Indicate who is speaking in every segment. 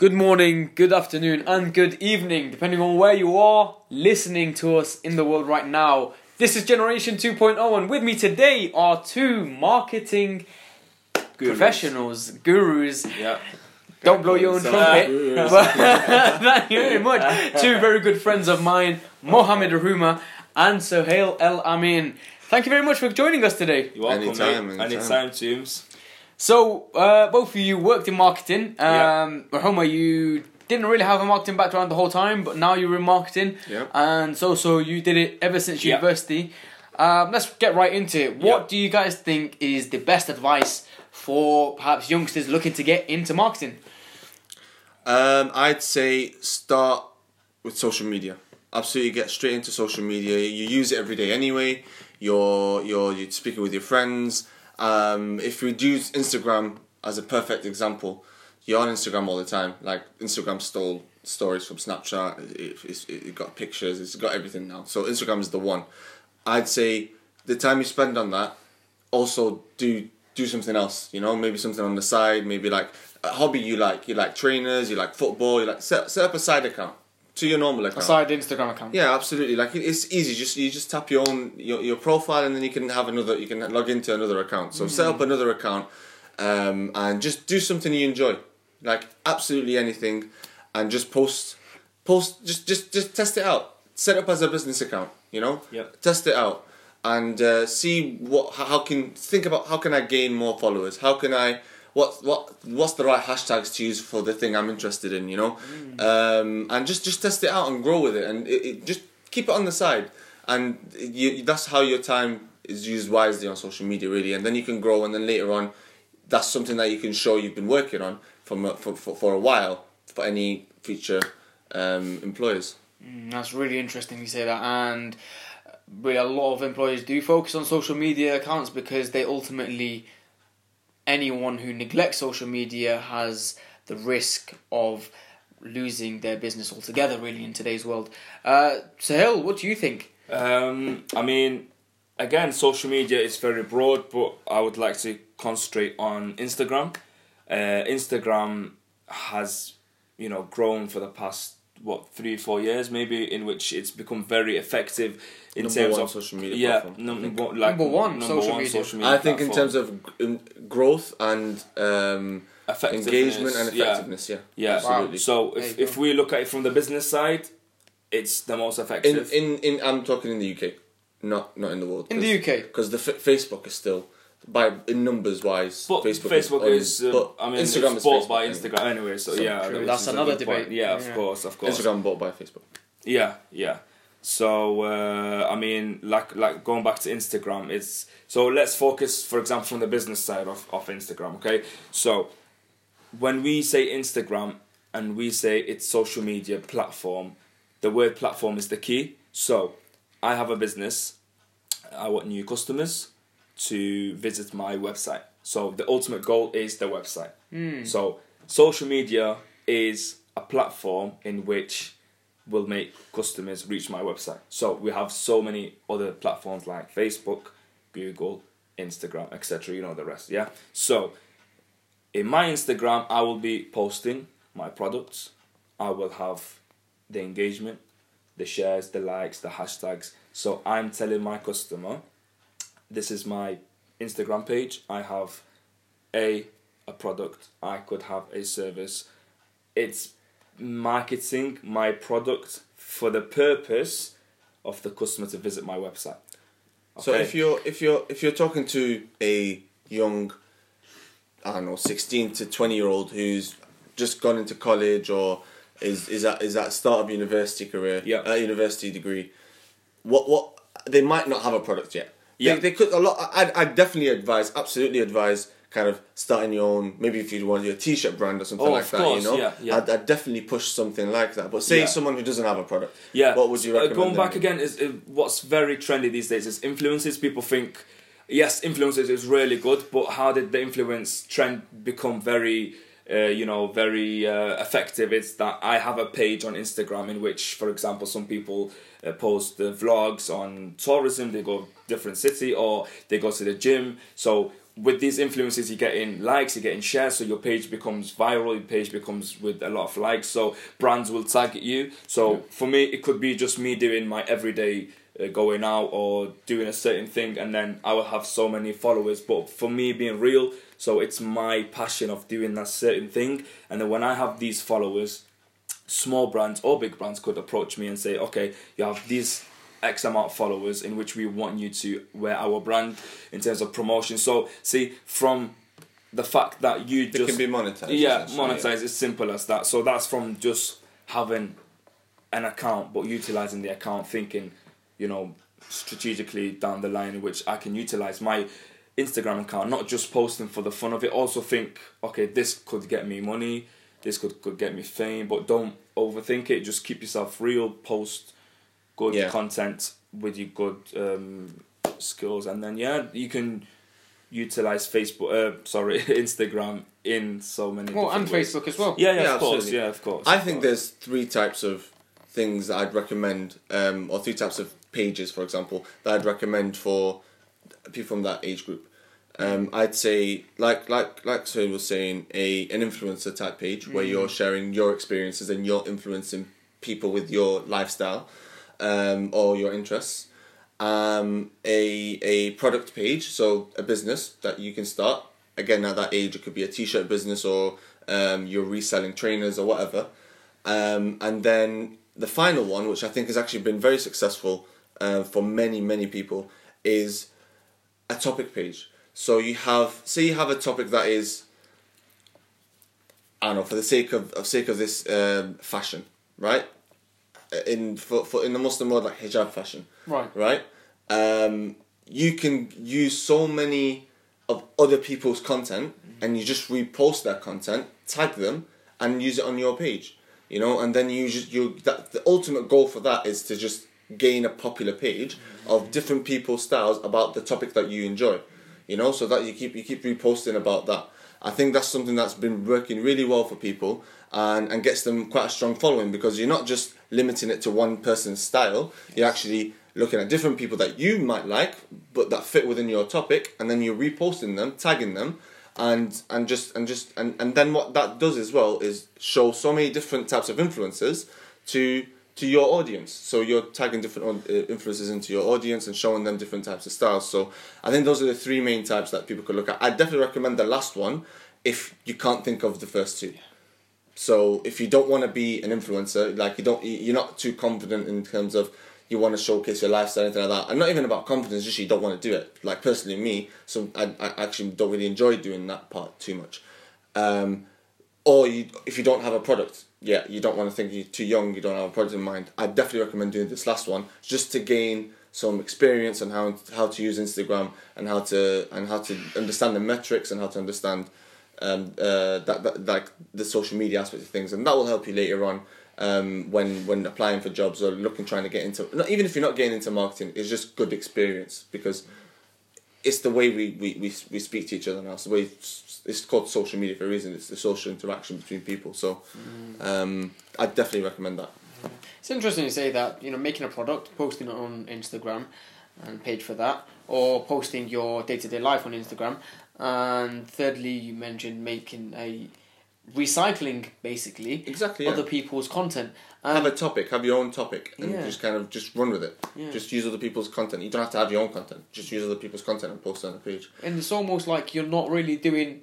Speaker 1: Good morning, good afternoon, and good evening, depending on where you are listening to us in the world right now. This is Generation 2.0, and with me today are two marketing
Speaker 2: Gurus.
Speaker 1: professionals, gurus.
Speaker 2: Yeah.
Speaker 1: Don't blow your own
Speaker 2: So-
Speaker 1: trumpet. Thank you very much. Two very good friends of mine, Mohammed Aruma and Sohail El Amin. Thank you very much for joining us today.
Speaker 2: You're welcome,
Speaker 3: Anytime,
Speaker 2: mate.
Speaker 3: anytime.
Speaker 2: Anytime, Toombs.
Speaker 1: So, uh, both of you worked in marketing. Um, Rahoma, you didn't really have a marketing background the whole time, but now you're in marketing.
Speaker 3: Yeah.
Speaker 1: And so, so you did it ever since university. Um, let's get right into it. What do you guys think is the best advice for perhaps youngsters looking to get into marketing?
Speaker 3: Um, I'd say start with social media. Absolutely, get straight into social media. You use it every day anyway. You're you're you're speaking with your friends. Um, if we use Instagram as a perfect example, you're on Instagram all the time. Like Instagram stole stories from Snapchat. It, it's it got pictures. It's got everything now. So Instagram is the one. I'd say the time you spend on that, also do do something else. You know, maybe something on the side. Maybe like a hobby you like. You like trainers. You like football. You like set set up a side account to your normal account.
Speaker 1: A side Instagram account.
Speaker 3: Yeah, absolutely. Like it's easy. Just you just tap your own your, your profile, and then you can have another. You can log into another account. So set up another account, um, and just do something you enjoy, like absolutely anything, and just post, post. Just just just test it out. Set up as a business account. You know.
Speaker 2: Yep.
Speaker 3: Test it out, and uh, see what how can think about how can I gain more followers? How can I what what what's the right hashtags to use for the thing I'm interested in, you know, um, and just just test it out and grow with it, and it, it, just keep it on the side, and you, that's how your time is used wisely on social media, really, and then you can grow, and then later on, that's something that you can show you've been working on from for for, for a while for any future um, employers.
Speaker 1: Mm, That's really interesting you say that, and uh, really a lot of employers do focus on social media accounts because they ultimately, anyone who neglects social media has the risk of losing their business altogether. Really, in today's world. Uh, Sahil, what do you think?
Speaker 2: Um, I mean, again, social media is very broad, but I would like to concentrate on Instagram. Uh, Instagram has, you know, grown for the past what three four years maybe in which it's become very effective in
Speaker 3: Number
Speaker 2: terms
Speaker 3: one
Speaker 2: of
Speaker 3: social media
Speaker 2: yeah
Speaker 3: platform, I
Speaker 2: number one like
Speaker 1: Number one
Speaker 2: number
Speaker 1: social
Speaker 2: one
Speaker 1: media.
Speaker 2: social media
Speaker 3: I think in terms of g- in growth and um,
Speaker 2: Effectiveness,
Speaker 3: engagement and effectiveness, yeah,
Speaker 2: Yeah.
Speaker 3: absolutely.
Speaker 2: So if, if we look at it from the business side, it's the most
Speaker 3: in,
Speaker 2: effective.
Speaker 3: in in I'm talking in the UK, not not in the world.
Speaker 1: In the UK,
Speaker 3: because the f- Facebook is still by in numbers wise.
Speaker 2: but
Speaker 3: Facebook,
Speaker 2: Facebook, is, uh,
Speaker 3: but
Speaker 2: I mean,
Speaker 3: Instagram
Speaker 2: it's
Speaker 3: is
Speaker 2: bought
Speaker 3: Facebook
Speaker 2: by. Instagram anyway. So,
Speaker 3: So
Speaker 2: yeah,
Speaker 3: true.
Speaker 1: That's another
Speaker 2: good point.
Speaker 1: debate.
Speaker 2: Yeah, of
Speaker 1: Yeah.
Speaker 2: course, of course.
Speaker 3: Instagram bought by Facebook.
Speaker 2: Yeah, yeah. So uh, I mean, like like going back to Instagram, it's so let's focus, for example, from the business side of, of Instagram. Okay, so when we say Instagram and we say it's social media platform, the word platform is the key. So I have a business. I want new customers to visit my website. So the ultimate goal is the website. Hmm. So social media is a platform in which will make customers reach my website. So we have so many other platforms like Facebook, Google, Instagram, etc. You know the rest, yeah. So in my Instagram, I will be posting my products. I will have the engagement, the shares, the likes, the hashtags. So I'm telling my customer, this is my Instagram page. I have a a product. I could have a service. It's marketing my product for the purpose of the customer to visit my website.
Speaker 3: So if you're if you're if you're talking to a young, I don't know, sixteen to twenty year old who's just gone into college or is is at is at start of university career,
Speaker 2: Yeah.
Speaker 3: uh, university degree, what what they might not have a product yet.
Speaker 2: Yeah.
Speaker 3: They, they could a lot. I I definitely advise, absolutely advise, kind of starting your own. Maybe if you want your t-shirt brand or something
Speaker 2: Oh,
Speaker 3: like that,
Speaker 2: course,
Speaker 3: you know,
Speaker 2: yeah, yeah.
Speaker 3: I'd, I'd definitely push something like that. But say
Speaker 2: Yeah.
Speaker 3: someone who doesn't have a product,
Speaker 2: Yeah.
Speaker 3: what would you
Speaker 2: Uh,
Speaker 3: recommend?
Speaker 2: going back again is uh, what's very trendy these days is influences. People think yes, influencers is really good, but how did the influence trend become very, uh, you know, very uh, effective? It's that I have a page on Instagram in which, for example, some people uh, post uh, vlogs on tourism. They go different city or they go to the gym. So with these influences you're getting likes, you're getting shares, so your page becomes viral. Your page becomes with a lot of likes, so brands will target you. So
Speaker 1: Yeah.
Speaker 2: for me, it could be just me doing my everyday Uh, going out or doing a certain thing, and then I will have so many followers. But for me, being real, so it's my passion of doing that certain thing, and then when I have these followers, small brands or big brands could approach me and say, okay, you have these X amount of followers in which we want you to wear our brand in terms of promotion. So, see, from the fact that you
Speaker 3: It
Speaker 2: just.
Speaker 3: can be monetized.
Speaker 2: yeah,
Speaker 3: essentially,
Speaker 2: monetize, it's simple as that. So, that's from just having an account but utilizing the account, thinking, you know, strategically down the line in which I can utilize my Instagram account, not just posting for the fun of it. Also think, okay, this could get me money, this could, could get me fame, but don't overthink it. Just keep yourself real, post good
Speaker 3: Yeah.
Speaker 2: content with your good um, skills, and then yeah, you can utilize Facebook. Uh, sorry, Instagram in so many.
Speaker 1: Well, and
Speaker 2: ways.
Speaker 1: Facebook as well.
Speaker 2: Yeah, yeah,
Speaker 3: Yeah,
Speaker 2: of course,
Speaker 3: absolutely.
Speaker 2: yeah, of course.
Speaker 3: I
Speaker 2: of
Speaker 3: think
Speaker 2: course.
Speaker 3: there's three types of things I'd recommend, um, or three types of pages, for example, that I'd recommend for people from that age group. Um, I'd say, like like like Sohail was saying, a an influencer type page where you're sharing your experiences and you're influencing people with your lifestyle um, or your interests. Um, a a product page, so a business that you can start. Again, at that age, it could be a t-shirt business or um, you're reselling trainers or whatever. Um, and then the final one, which I think has actually been very successful uh, for many many people, is a topic page. So you have, say, you have a topic that is, I don't know, for the sake of, of sake of this um, fashion, right? In for, for in the Muslim world, like hijab fashion,
Speaker 1: Right.
Speaker 3: right? Um, you can use so many of other people's content, and you just repost that content, tag them, and use it on your page. You know, and then you just you that the ultimate goal for that is to just gain a popular page of different people's styles about the topic that you enjoy. You know, so that you keep you keep reposting about that. I think that's something that's been working really well for people and, and gets them quite a strong following because you're not just limiting it to one person's style. You're actually looking at different people that you might like but that fit within your topic and then you're reposting them, tagging them and and just and just and, and then what that does as well is show so many different types of influences to to your audience. So you're tagging different uh, influences into your audience and showing them different types of styles. So I think those are the three main types that people could look at. I definitely recommend the last one if you can't think of the first two. So if you don't want to be an influencer, like you don't, you're not too confident in terms of you want to showcase your lifestyle, anything like that. And not even about confidence, just you don't want to do it. Like personally, me, so I, I actually don't really enjoy doing that part too much. Um, or you, if you don't have a product, yeah, you don't want to think you're too young, you don't have a product in mind. I definitely recommend doing this last one just to gain some experience on how how to use Instagram and how to and how to understand the metrics and how to understand um, uh, that, that like the social media aspect of things, and that will help you later on um, when when applying for jobs or looking trying to get into. Not, even if you're not getting into marketing, it's just good experience because it's the way we, we, we, we speak to each other now. It's the way it's called social media for a reason. It's the social interaction between people. So um, I definitely recommend that.
Speaker 1: It's interesting to say that you know making a product, posting it on Instagram, and paid for that, or posting your day to day life on Instagram, and thirdly, you mentioned making a recycling basically
Speaker 3: Exactly. Yeah.
Speaker 1: other people's content.
Speaker 3: have a topic, have your own topic, and
Speaker 1: Yeah.
Speaker 3: just kind of just run with it.
Speaker 1: Yeah.
Speaker 3: Just use other people's content. You don't have to have your own content. Just use other people's content and post it on the page.
Speaker 1: and it's almost like you're not really doing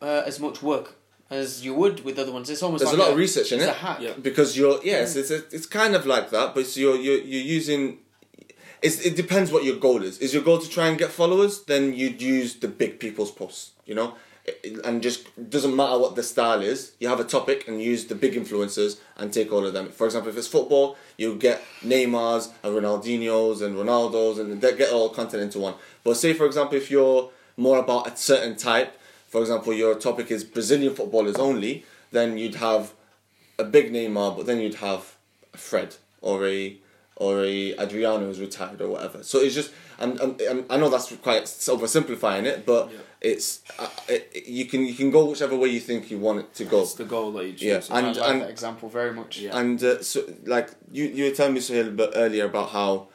Speaker 1: uh, as much work as you would with other ones. It's almost
Speaker 3: There's
Speaker 1: like
Speaker 3: a lot of research in
Speaker 1: it's
Speaker 3: it.
Speaker 1: a hack.
Speaker 2: Yeah.
Speaker 3: because you're yes, it's a, it's kind of like that, but you're you're you're using. It's, it depends what your goal is. Is your goal to try and get followers? Then you'd use the big people's posts, you know, and just doesn't matter what the style is. You have a topic and use the big influencers and take all of them. For example, if it's football, you get Neymar's and Ronaldinho's and Ronaldo's and get all content into one. But say for example, if you're more about a certain type, for example, your topic is Brazilian footballers only, then you'd have a big Neymar, but then you'd have a Fred or a or a Adriano who's retired or whatever. So it's just, and, and, and I know that's quite oversimplifying it, but
Speaker 2: Yeah.
Speaker 3: it's uh, it, you can you can go whichever way you think you want it to go.
Speaker 2: That's the goal that you choose.
Speaker 3: Yeah,
Speaker 1: I
Speaker 3: and-
Speaker 1: like
Speaker 3: and-
Speaker 1: that example very much.
Speaker 2: Yeah.
Speaker 3: And uh, so, like you, you were telling me Sohail a bit earlier about how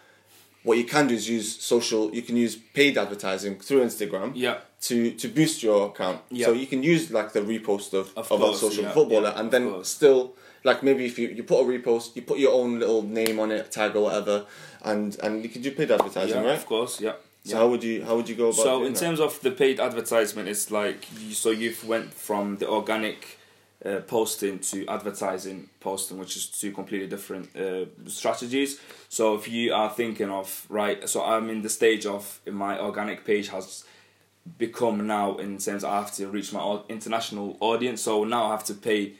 Speaker 3: what you can do is use social. You can use paid advertising through Instagram
Speaker 2: yeah.
Speaker 3: To to boost your account.
Speaker 2: Yeah.
Speaker 3: So you can use like the repost of
Speaker 2: Of
Speaker 3: of, social
Speaker 2: yeah,
Speaker 3: footballer,
Speaker 2: yeah,
Speaker 3: and then
Speaker 2: course.
Speaker 3: still like maybe if you, you put a repost, you put your own little name on it, tag or whatever, and and you can do paid advertising,
Speaker 2: yeah,
Speaker 3: right?
Speaker 2: of course, yeah.
Speaker 3: So how would you how would you go about?
Speaker 2: It?
Speaker 3: So
Speaker 2: in
Speaker 3: that?
Speaker 2: terms of the paid advertisement, it's like you, so you've went from the organic uh, posting to advertising posting, which is two completely different uh, strategies. So if you are thinking of right, so I'm in the stage of my organic page has become now in sense I have to reach my international audience. So now I have to pay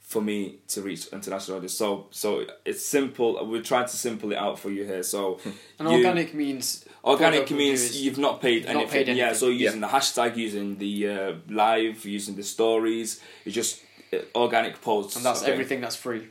Speaker 2: for me to reach international audience. So so it's simple. We're trying to simple it out for you here. So
Speaker 1: And
Speaker 2: you-
Speaker 1: organic means
Speaker 2: Organic means
Speaker 1: reviews.
Speaker 2: you've not paid
Speaker 1: You've not
Speaker 2: anything. Yeah, so using the hashtag, using the uh, live, using the stories, it's just uh, organic posts.
Speaker 1: and that's
Speaker 2: okay?
Speaker 1: everything that's free.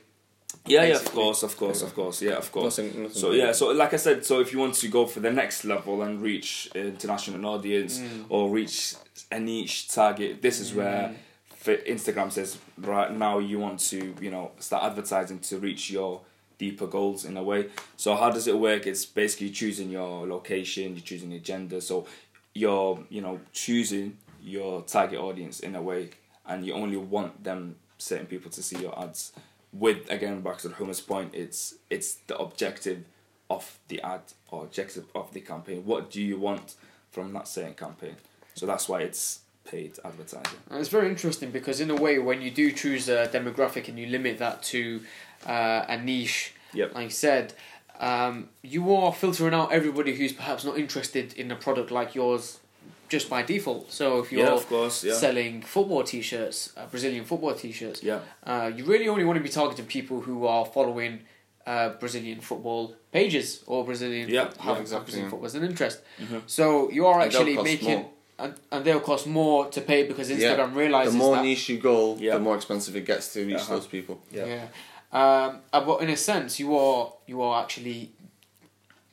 Speaker 2: Yeah, yeah, of course, of course, of course, yeah, of course.
Speaker 3: Nothing- nothing
Speaker 2: so yeah, so like I said, so if you want to go for the next level and reach international audience
Speaker 1: Mm.
Speaker 2: or reach a niche target, this is where fi- Instagram says right now you want to you know start advertising to reach your deeper goals in a way. So how does it work? It's basically choosing your location, you're choosing your gender, so you're you know choosing your target audience in a way, and you only want them certain people to see your ads. With again back to the Huma's point, it's it's the objective of the ad or objective of the campaign. What do you want from that certain campaign? So that's why it's paid advertising.
Speaker 1: And it's very interesting because in a way, when you do choose a demographic and you limit that to uh, a niche,
Speaker 2: Yep.
Speaker 1: like you said, um, you are filtering out everybody who's perhaps not interested in a product like yours just by default. So if you're
Speaker 2: yeah, of course, yeah.
Speaker 1: selling football t-shirts, uh, Brazilian football t-shirts,
Speaker 2: Yeah.
Speaker 1: uh, you really only want to be targeting people who are following uh, Brazilian football pages or Brazilian
Speaker 2: Yeah,
Speaker 1: have,
Speaker 3: yeah, exactly,
Speaker 1: Brazilian football as an interest.
Speaker 2: Mhm.
Speaker 1: So you are actually
Speaker 3: cost
Speaker 1: making.
Speaker 3: more.
Speaker 1: And, and they'll cost more to pay because
Speaker 3: Yeah.
Speaker 1: Instagram realizes
Speaker 3: the more
Speaker 1: that.
Speaker 3: niche you go,
Speaker 2: Yeah.
Speaker 3: the more expensive it gets to reach
Speaker 2: Uh-huh.
Speaker 3: those people.
Speaker 2: Yeah.
Speaker 1: Yeah. Um, uh, but in a sense, you are you are actually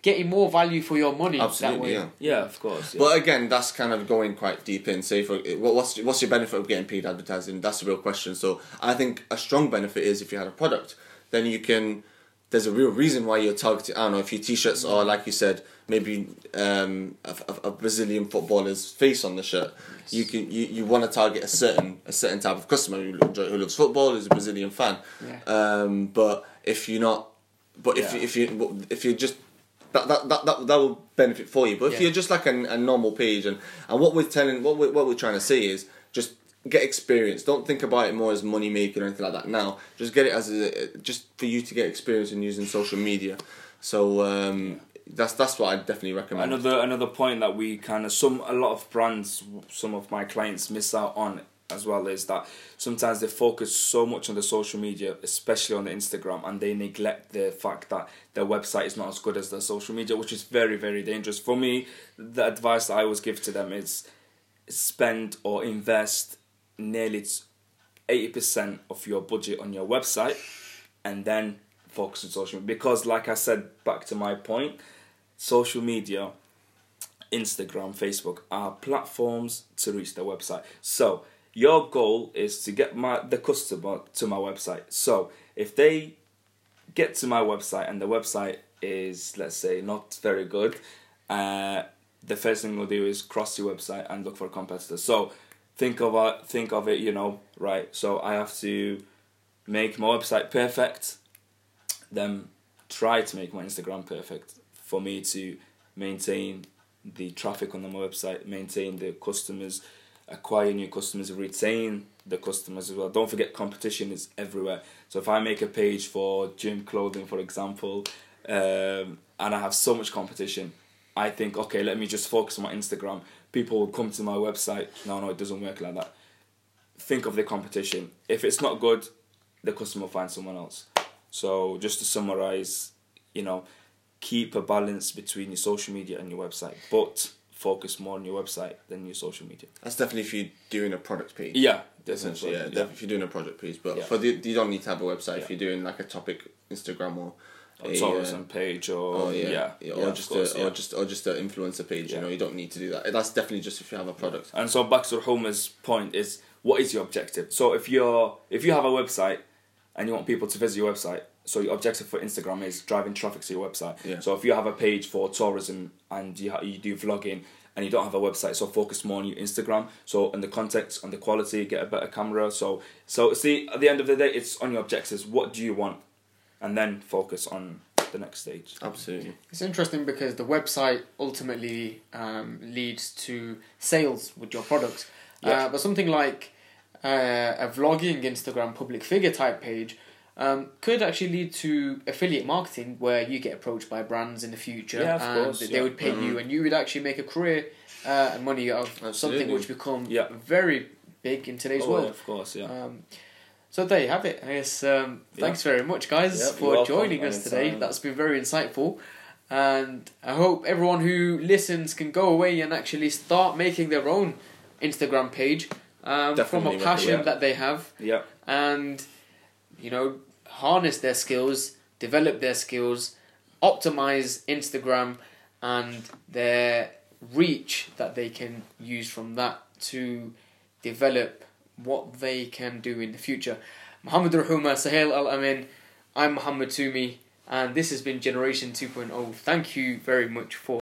Speaker 1: getting more value for your money that
Speaker 3: Absolutely,
Speaker 1: way.
Speaker 3: yeah.
Speaker 2: Yeah, of course. Yeah.
Speaker 3: But again, that's kind of going quite deep in. Say for what's what's your benefit of getting paid advertising? That's the real question. So I think a strong benefit is if you had a product, then you can. There's a real reason why you're targeting. I don't know if your t-shirts are like you said, maybe um, a, a, a Brazilian footballer's face on the shirt. You can you, you want to target a certain a certain type of customer who, enjoy, who loves football, who's a Brazilian fan.
Speaker 1: Yeah.
Speaker 3: Um, but if you're not, but if
Speaker 2: Yeah.
Speaker 3: you, if you if you're just that that, that, that, that will benefit for you. But if
Speaker 1: Yeah.
Speaker 3: you're just like a, a normal page, and, and what we're telling, what we're, what we're trying to see is just get experience. Don't think about it more as money making or anything like that. Now, just get it as a, just for you to get experience in using social media. So um, that's that's what I definitely recommend.
Speaker 2: another another point that we kind of some a lot of brands, some of my clients miss out on as well is that sometimes they focus so much on the social media, especially on the Instagram, and they neglect the fact that their website is not as good as their social media, which is very very dangerous. For me, the advice I always give to them is spend or invest nearly eighty percent of your budget on your website, and then focus on social media. Because, like I said, back to my point, social media, Instagram, Facebook are platforms to reach their website. So your goal is to get my the customer to my website. So if they get to my website and the website is let's say not very good, uh, the first thing we'll do is cross your website and look for competitors. So think of it, think of it, you know, right? So I have to make my website perfect, then try to make my Instagram perfect for me to maintain the traffic on my website, maintain the customers, acquire new customers, retain the customers as well. Don't forget competition is everywhere. So if I make a page for gym clothing, for example, um, and I have so much competition, I think, okay, let me just focus on my Instagram. People will come to my website. No, no, it doesn't work like that. Think of the competition. If it's not good, the customer will find someone else. So just to summarize, you know, keep a balance between your social media and your website, but focus more on your website than your social media.
Speaker 3: That's definitely if you're doing a product page.
Speaker 2: Yeah,
Speaker 3: essentially, yeah,
Speaker 2: definitely.
Speaker 3: if you're doing a project piece. But
Speaker 2: Yeah.
Speaker 3: for the, you don't need to have a website if you're doing like a topic Instagram or
Speaker 2: Or
Speaker 3: a,
Speaker 2: tourism
Speaker 3: uh,
Speaker 2: page or
Speaker 3: Oh yeah,
Speaker 2: yeah,
Speaker 3: yeah,
Speaker 2: yeah,
Speaker 3: or just
Speaker 2: course,
Speaker 3: a,
Speaker 2: yeah.
Speaker 3: or just or just an influencer page.
Speaker 2: Yeah.
Speaker 3: You know, you don't need to do that. That's definitely just if you have a product.
Speaker 2: And so back to Homer's point is what is your objective? So if you're if you have a website and you want people to visit your website, so your objective for Instagram is driving traffic to your website.
Speaker 3: Yeah.
Speaker 2: So if you have a page for tourism and you ha- you do vlogging and you don't have a website, so focus more on your Instagram. So in the context, on the quality, get a better camera. So so see at the end of the day, it's on your objectives. What do you want, and then focus on the next stage.
Speaker 3: Absolutely.
Speaker 1: It's interesting because the website ultimately um, leads to sales with your products.
Speaker 2: Yeah.
Speaker 1: Uh, but something like uh, a vlogging Instagram public figure type page um, could actually lead to affiliate marketing where you get approached by brands in the future
Speaker 2: Yeah,
Speaker 1: and
Speaker 2: course,
Speaker 1: they
Speaker 2: yeah.
Speaker 1: would pay you
Speaker 3: Mhm.
Speaker 1: and you would actually make a career uh, and money out of something which become
Speaker 2: Yeah.
Speaker 1: very big in today's
Speaker 2: Oh,
Speaker 1: world.
Speaker 2: yeah, of course, yeah.
Speaker 1: Um, so there you have it. I guess um, thanks very much, guys,
Speaker 2: you're
Speaker 1: for
Speaker 2: welcome.
Speaker 1: joining us today. That's been very insightful, and I hope everyone who listens can go away and actually start making their own Instagram page um, from a passion that they have,
Speaker 2: yeah,
Speaker 1: and you know harness their skills, develop their skills, optimize Instagram and their reach that they can use from that to develop what they can do in the future. Muhammad Rahuma, Sahel Al Amin, I'm Muhammad Toumi, and this has been Generation 2.0. Thank you very much for